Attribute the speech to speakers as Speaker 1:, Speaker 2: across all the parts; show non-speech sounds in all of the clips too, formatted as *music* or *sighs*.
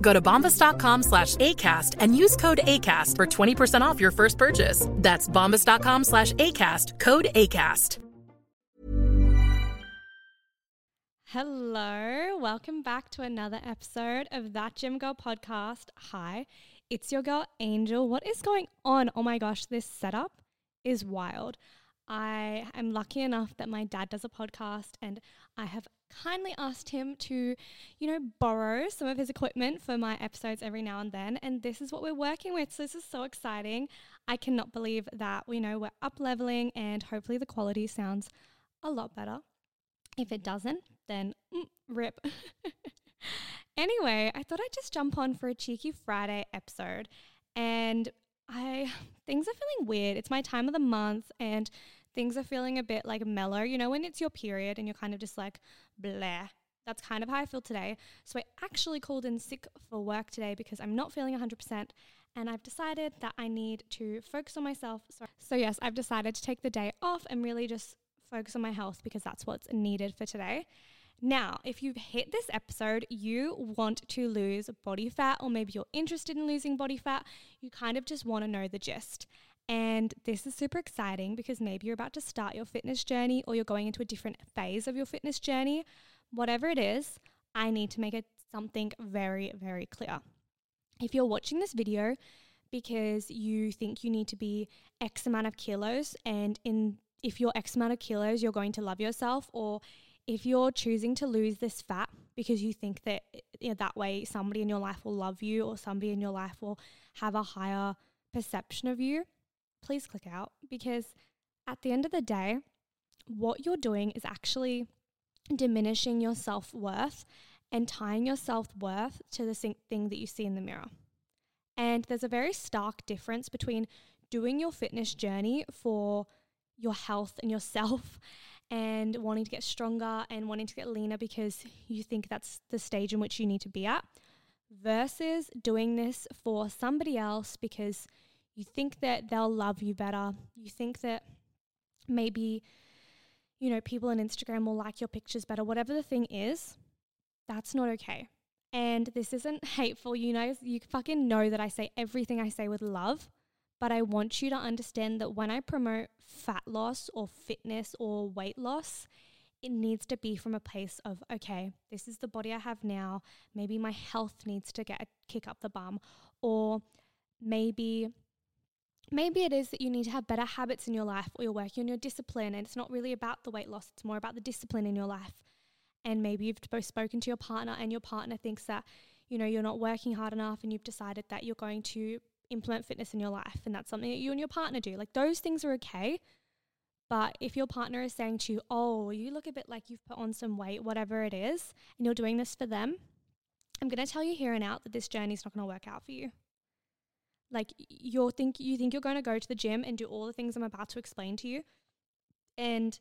Speaker 1: Go to bombas.com slash ACAST and use code ACAST for 20% off your first purchase. That's bombas.com slash ACAST, code ACAST.
Speaker 2: Hello, welcome back to another episode of That Gym Girl podcast. Hi, it's your girl Angel. What is going on? Oh my gosh, this setup is wild. I am lucky enough that my dad does a podcast and I have kindly asked him to, you know, borrow some of his equipment for my episodes every now and then. And this is what we're working with. So this is so exciting. I cannot believe that, you know, we're up leveling and hopefully the quality sounds a lot better. If it doesn't, then mm, rip. *laughs* anyway, I thought I'd just jump on for a cheeky Friday episode. And I *sighs* things are feeling weird. It's my time of the month and things are feeling a bit like mellow. You know, when it's your period and you're kind of just like blah. That's kind of how I feel today. So I actually called in sick for work today because I'm not feeling 100% and I've decided that I need to focus on myself. So, so yes, I've decided to take the day off and really just focus on my health because that's what's needed for today. Now, if you've hit this episode, you want to lose body fat, or maybe you're interested in losing body fat, you kind of just want to know the gist. And this is super exciting because maybe you're about to start your fitness journey or you're going into a different phase of your fitness journey. Whatever it is, I need to make it something very, very clear. If you're watching this video because you think you need to be X amount of kilos and in if you're X amount of kilos, you're going to love yourself, or if you're choosing to lose this fat because you think that you know, that way somebody in your life will love you or somebody in your life will have a higher perception of you, please click out because at the end of the day, what you're doing is actually diminishing your self worth and tying your self worth to the thing that you see in the mirror. And there's a very stark difference between doing your fitness journey for your health and yourself *laughs* and wanting to get stronger and wanting to get leaner because you think that's the stage in which you need to be at versus doing this for somebody else because you think that they'll love you better. You think that maybe, you know, people on Instagram will like your pictures better. Whatever the thing is, that's not okay. And this isn't *laughs* hateful. You know, you fucking know that I say everything I say with love. But I want you to understand that when I promote fat loss or fitness or weight loss, it needs to be from a place of, okay, this is the body I have now. Maybe my health needs to get a kick up the bum. Or maybe maybe it is that you need to have better habits in your life or you're working on your discipline and it's not really about the weight loss, it's more about the discipline in your life. And maybe you've both spoken to your partner and your partner thinks that, you know, you're not working hard enough and you've decided that you're going to implement fitness in your life and that's something that you and your partner do. Like those things are okay. But if your partner is saying to you, oh, you look a bit like you've put on some weight, whatever it is, and you're doing this for them, I'm going to tell you here and out that this journey is not going to work out for you. Like you think you think you're going to go to the gym and do all the things I'm about to explain to you, and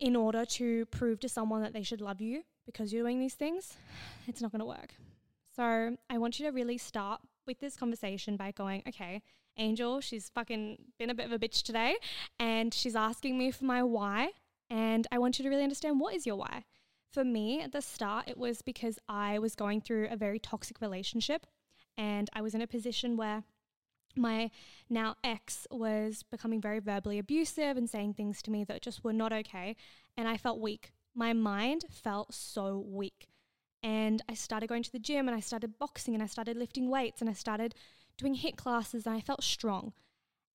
Speaker 2: in order to prove to someone that they should love you because you're doing these things, *sighs* it's not going to work. So I want you to really start with this conversation by going, okay, Angel, she's fucking been a bit of a bitch today, and she's asking me for my why, and I want you to really understand what is your why. For me, at the start, it was because I was going through a very toxic relationship and I was in a position where my now ex was becoming very verbally abusive and saying things to me that just were not okay. And I felt weak. My mind felt so weak. And I started going to the gym and I started boxing and I started lifting weights and I started doing HIIT classes and I felt strong.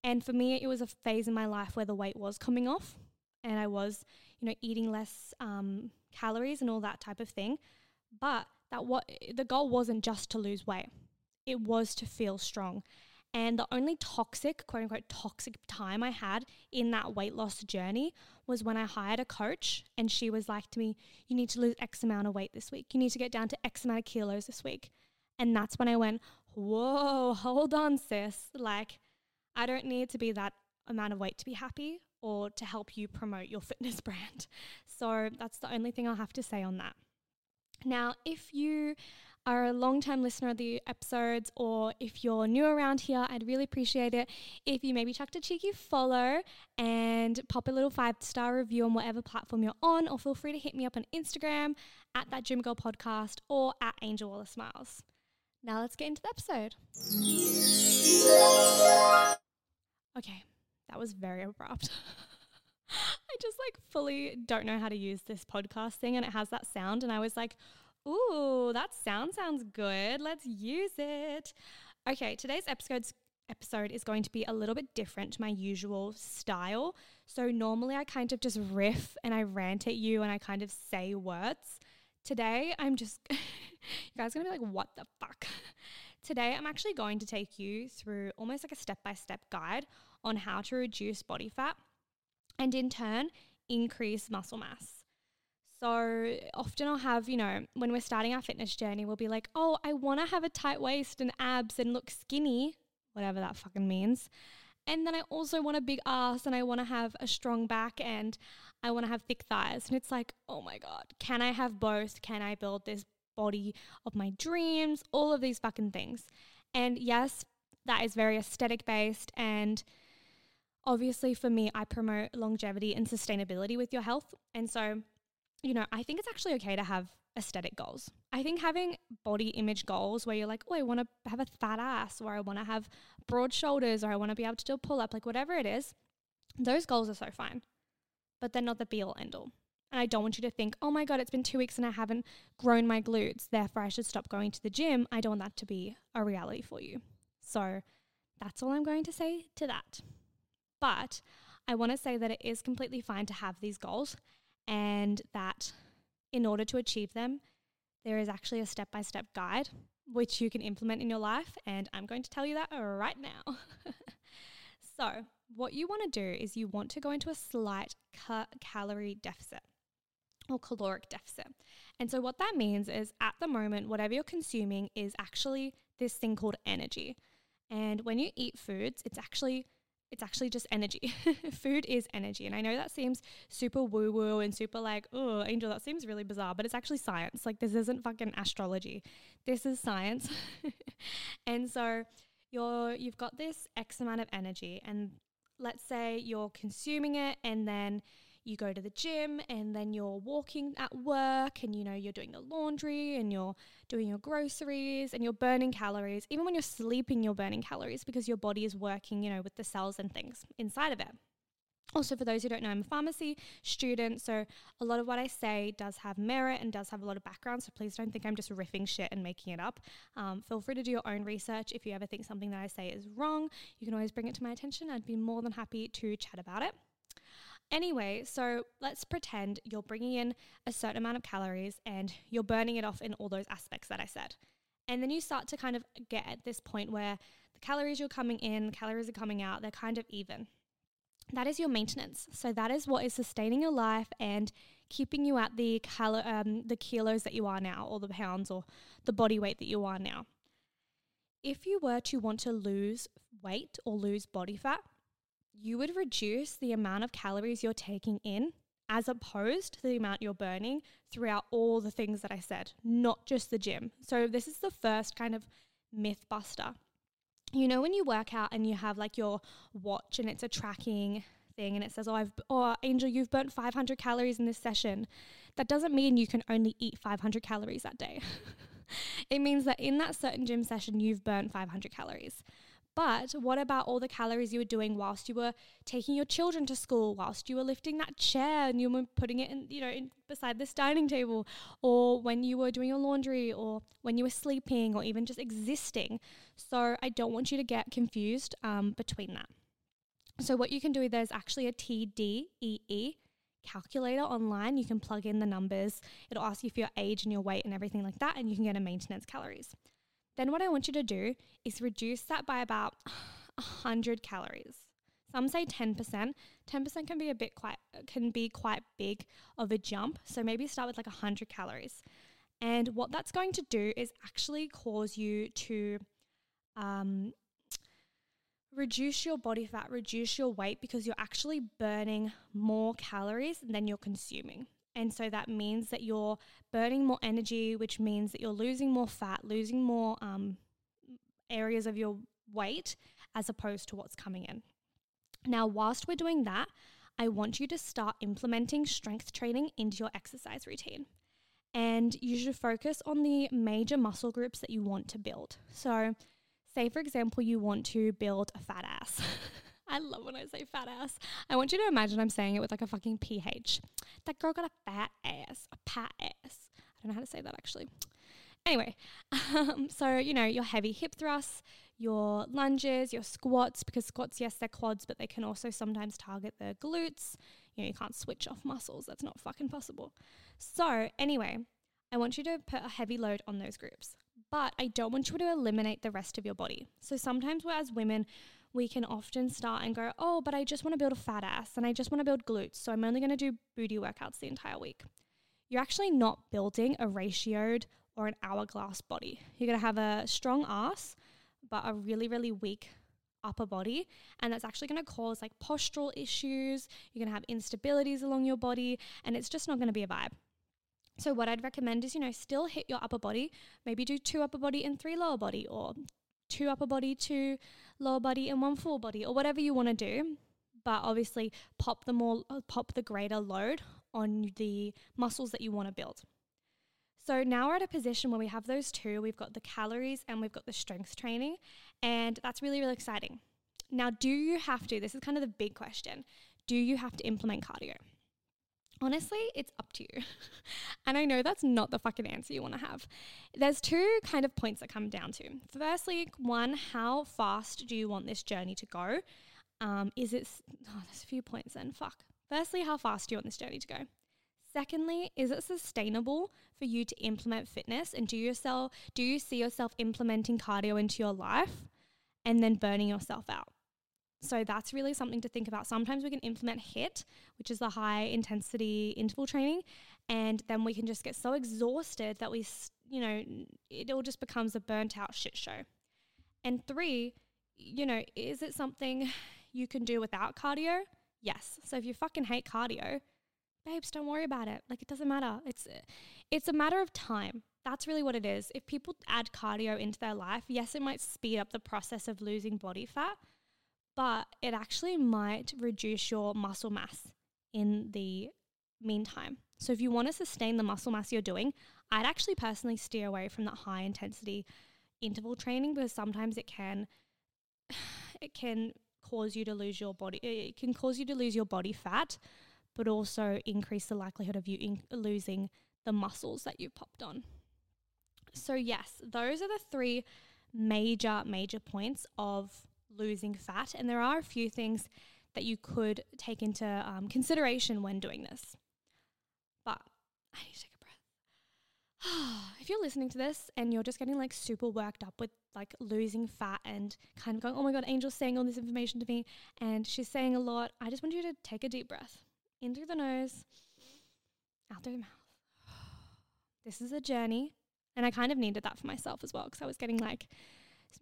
Speaker 2: And for me, it was a phase in my life where the weight was coming off and I was, you know, eating less um, calories and all that type of thing. But that what the goal wasn't just to lose weight it was to feel strong. And the only toxic, quote unquote, toxic time I had in that weight loss journey was when I hired a coach and she was like to me, You need to lose X amount of weight this week. You need to get down to X amount of kilos this week. And that's when I went, Whoa, hold on, sis. Like, I don't need to be that amount of weight to be happy or to help you promote your *laughs* fitness brand. So that's the only thing I'll have to say on that. Now, if you are a long time listener of the episodes, or if you're new around here, I'd really appreciate it if you maybe chucked a cheeky follow and pop a little five star review on whatever platform you're on, or feel free to hit me up on Instagram at that Gym Girl Podcast or at Angel Wallace Miles. Now let's get into the episode. Okay, that was very abrupt. *laughs* I just like fully don't know how to use this podcast thing and it has that sound. And I was like, Ooh, that sound sounds good. Let's use it. Okay, today's episode's episode is going to be a little bit different to my usual style. So normally I kind of just riff and I rant at you and I kind of say words. Today I'm just *laughs* you guys are going to be like what the fuck. *laughs* Today I'm actually going to take you through almost like a step-by-step guide on how to reduce body fat and in turn increase muscle mass. So often I'll have, you know, when we're starting our fitness journey, we'll be like, oh, I want to have a tight waist and abs and look skinny, whatever that fucking means. And then I also want a big ass and I want to have a strong back and I want to have thick thighs. And it's like, oh my God, can I have both? Can I build this body of my dreams? All of these fucking things. And yes, that is very aesthetic based. And obviously for me, I promote longevity and sustainability with your health. And so you know, I think it's actually okay to have aesthetic goals. I think having body image goals where you're like, oh, I want to have a fat ass, or I want to have broad shoulders, or I want to be able to do a pull up, like whatever it is, those goals are so fine. But they're not the be all end all. And I don't want you to think, oh my God, it's been two weeks and I haven't grown my glutes, therefore I should stop going to the gym. I don't want that to be a reality for you. So that's all I'm going to say to that. But I want to say that it is completely fine to have these goals and that in order to achieve them, there is actually a step by step guide which you can implement in your life. And I'm going to tell you that right now. *laughs* so, what you want to do is you want to go into a slight ca- calorie deficit or caloric deficit. And so, what that means is at the moment, whatever you're consuming is actually this thing called energy. And when you eat foods, it's actually it's actually just energy. *laughs* Food is energy. And I know that seems super woo woo and super like, oh, Angel, that seems really bizarre, but it's actually science. Like, this isn't fucking astrology. This is science. *laughs* and so you're, you've got this X amount of energy, and let's say you're consuming it, and then you go to the gym and then you're walking at work and you know you're doing the laundry and you're doing your groceries and you're burning calories even when you're sleeping you're burning calories because your body is working you know with the cells and things inside of it Also, for those who don't know, I'm a pharmacy student, so a lot of what I say does have merit and does have a lot of background. So please don't think I'm just riffing shit and making it up. Um, feel free to do your own research. If you ever think something that I say is wrong, you can always bring it to my attention. I'd be more than happy to chat about it. Anyway, so let's pretend you're bringing in a certain amount of calories and you're burning it off in all those aspects that I said. And then you start to kind of get at this point where the calories you're coming in, the calories are coming out, they're kind of even that is your maintenance. So that is what is sustaining your life and keeping you at the calo- um, the kilos that you are now, or the pounds, or the body weight that you are now. If you were to want to lose weight or lose body fat, you would reduce the amount of calories you're taking in as opposed to the amount you're burning throughout all the things that I said, not just the gym. So, this is the first kind of myth buster. You know when you work out and you have like your watch and it's a tracking thing and it says oh I've oh Angel you've burnt 500 calories in this session. That doesn't mean you can only eat 500 calories that day. *laughs* It means that in that certain gym session you've burnt 500 calories but what about all the calories you were doing whilst you were taking your children to school, whilst you were lifting that chair and you were putting it in, you know, in, beside this dining table, or when you were doing your laundry, or when you were sleeping, or even just existing? So I don't want you to get confused um, between that. So what you can do, there's actually a TDEE calculator online. You can plug in the numbers. It'll ask you for your age and your weight and everything like that, and you can get a maintenance calories. Then what I want you to do is reduce that by about 100 calories. Some say 10%. 10% can be a bit quite can be quite big of a jump. So maybe start with like 100 calories. And what that's going to do is actually cause you to um, reduce your body fat, reduce your weight because you're actually burning more calories than you're consuming. And so that means that you're burning more energy, which means that you're losing more fat, losing more um, areas of your weight as opposed to what's coming in. Now, whilst we're doing that, I want you to start implementing strength training into your exercise routine. And you should focus on the major muscle groups that you want to build. So, say for example, you want to build a fat ass. *laughs* I love when I say fat ass. I want you to imagine I'm saying it with like a fucking PH. That girl got a fat ass, a pat ass. I don't know how to say that actually. Anyway, um, so you know, your heavy hip thrusts, your lunges, your squats, because squats, yes, they're quads, but they can also sometimes target the glutes. You know, you can't switch off muscles. That's not fucking possible. So, anyway, I want you to put a heavy load on those groups, but I don't want you to eliminate the rest of your body. So, sometimes as women, we can often start and go, oh, but I just want to build a fat ass and I just want to build glutes. So I'm only going to do booty workouts the entire week. You're actually not building a ratioed or an hourglass body. You're going to have a strong ass, but a really, really weak upper body. And that's actually going to cause like postural issues. You're going to have instabilities along your body, and it's just not going to be a vibe. So, what I'd recommend is, you know, still hit your upper body, maybe do two upper body and three lower body, or two upper body, two lower body, and one full body, or whatever you want to do. But obviously, pop the more, uh, pop the greater load on the muscles that you want to build. So now we're at a position where we have those two. We've got the calories and we've got the strength training, and that's really, really exciting. Now, do you have to? This is kind of the big question. Do you have to implement cardio? Honestly, it's up to you. *laughs* and I know that's not the fucking answer you want to have. There's two kind of points that come down to. Firstly, one, how fast do you want this journey to go? Um, is it, oh, there's a few points then, fuck. Firstly, how fast do you want this journey to go? Secondly, is it sustainable for you to implement fitness and do yourself do you see yourself implementing cardio into your life and then burning yourself out? So that's really something to think about. Sometimes we can implement HIIT, which is the high intensity interval training, and then we can just get so exhausted that we, you know, it all just becomes a burnt out shit show. And three, you know, is it something you can do without cardio? Yes. So if you fucking hate cardio, babes, don't worry about it. Like it doesn't matter. It's it's a matter of time. That's really what it is. If people add cardio into their life, yes, it might speed up the process of losing body fat, but it actually might reduce your muscle mass in the meantime. So if you want to sustain the muscle mass you're doing, I'd actually personally steer away from that high intensity interval training because sometimes it can *sighs* it can cause you to lose your body. It can cause you to lose your body fat, but also increase the likelihood of you in- losing the muscles that you popped on. So, yes, those are the three major, major points of losing fat. And there are a few things that you could take into um, consideration when doing this. But I need to take a breath. *sighs* if you're listening to this and you're just getting like super worked up with like losing fat and kind of going, oh my God, Angel's saying all this information to me and she's saying a lot, I just want you to take a deep breath in through the nose, out through the mouth. *sighs* This is a journey. And I kind of needed that for myself as well because I was getting like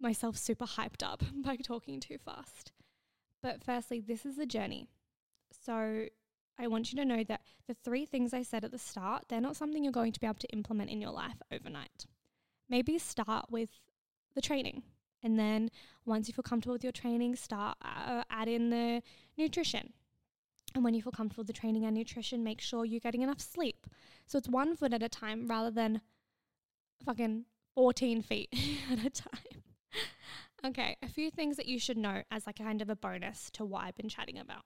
Speaker 2: myself super hyped up *laughs* by talking too fast. But firstly, this is a journey. So I want you to know that the three things I said at the start, they're not something you're going to be able to implement in your life overnight. Maybe start with the training. And then once you feel comfortable with your training, start uh, add in the nutrition. And when you feel comfortable with the training and nutrition, make sure you're getting enough sleep. So it's one foot at a time rather than fucking 14 feet *laughs* at a time. Okay, a few things that you should know as like kind of a bonus to what I've been chatting about.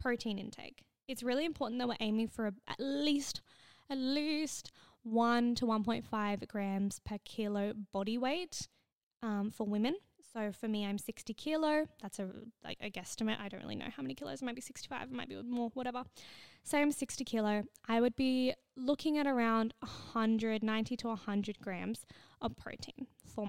Speaker 2: Protein intake. It's really important that we're aiming for a, at least at least 1 to 1.5 grams per kilo body weight um, for women. So for me, I'm 60 kilo. That's a like a guesstimate. I don't really know how many kilos. It might be 65. It might be more. Whatever. Say I'm 60 kilo. I would be looking at around 190 to 100 grams of protein for.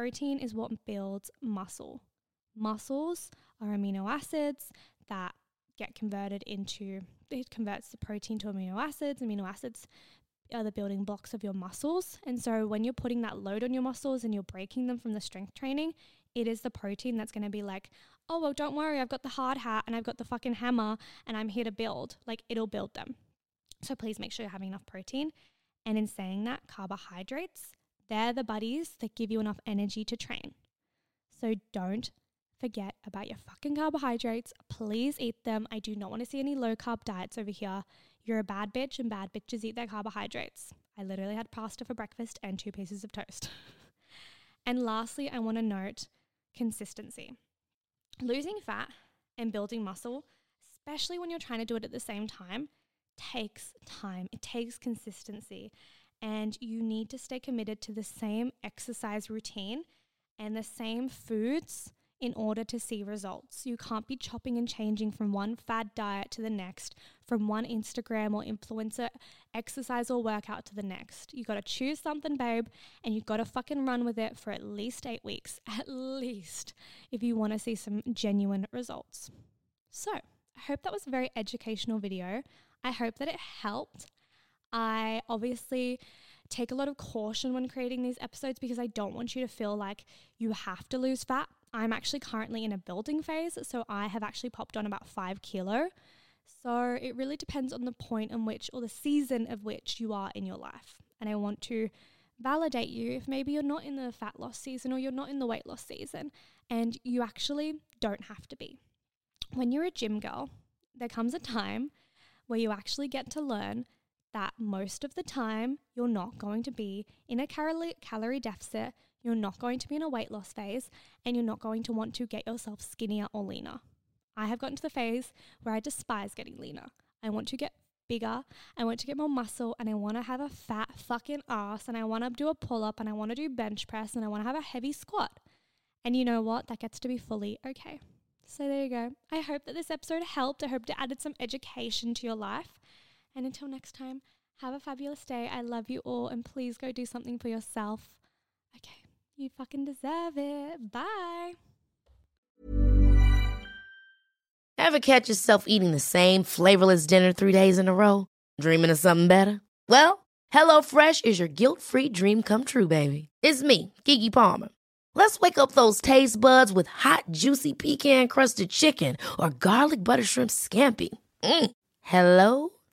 Speaker 2: Protein is what builds muscle. Muscles are amino acids that get converted into, it converts the protein to amino acids. Amino acids are the building blocks of your muscles. And so when you're putting that load on your muscles and you're breaking them from the strength training, it is the protein that's going to be like, oh, well, don't worry, I've got the hard hat and I've got the fucking hammer and I'm here to build. Like, it'll build them. So please make sure you're having enough protein. And in saying that, carbohydrates, they're the buddies that give you enough energy to train. So don't forget about your fucking carbohydrates. Please eat them. I do not want to see any low carb diets over here. You're a bad bitch, and bad bitches eat their carbohydrates. I literally had pasta for breakfast and two pieces of toast. *laughs* and lastly, I want to note consistency. Losing fat and building muscle, especially when you're trying to do it at the same time, takes time. It takes consistency. And you need to stay committed to the same exercise routine and the same foods in order to see results. You can't be chopping and changing from one fad diet to the next, from one Instagram or influencer exercise or workout to the next. You got to choose something, babe, and you got to fucking run with it for at least eight weeks, *laughs* at least, if you want to see some genuine results. So, I hope that was a very educational video. I hope that it helped. I obviously take a lot of caution when creating these episodes because I don't want you to feel like you have to lose fat. I'm actually currently in a building phase, so I have actually popped on about five kilo. So it really depends on the point in which, or the season of which you are in your life. And I want to validate you if maybe you're not in the fat loss season or you're not in the weight loss season, and you actually don't have to be. When you're a gym girl, there comes a time where you actually get to learn that most of the time you're not going to be in a calorie, calorie deficit, you're not going to be in a weight loss phase, and you're not going to want to get yourself skinnier or leaner. I have gotten to the phase where I despise getting leaner. I want to get bigger. I want to get more muscle and I want to have a fat fucking ass and I want to do a pull up and I want to do bench press and I want to have a heavy squat. And you know what? That gets to be fully okay. So there you go. I hope that this episode helped. I hope it added some education to your life. And until next time, have a fabulous day. I love you all and please go do something for yourself. Okay. You fucking deserve it. Bye.
Speaker 3: Ever catch yourself eating the same flavorless dinner three days in a row? Dreaming of something better? Well, HelloFresh is your guilt free dream come true, baby. It's me, Keke Palmer. Let's wake up those taste buds with hot, juicy pecan crusted chicken or garlic butter shrimp scampi. Mm. Hello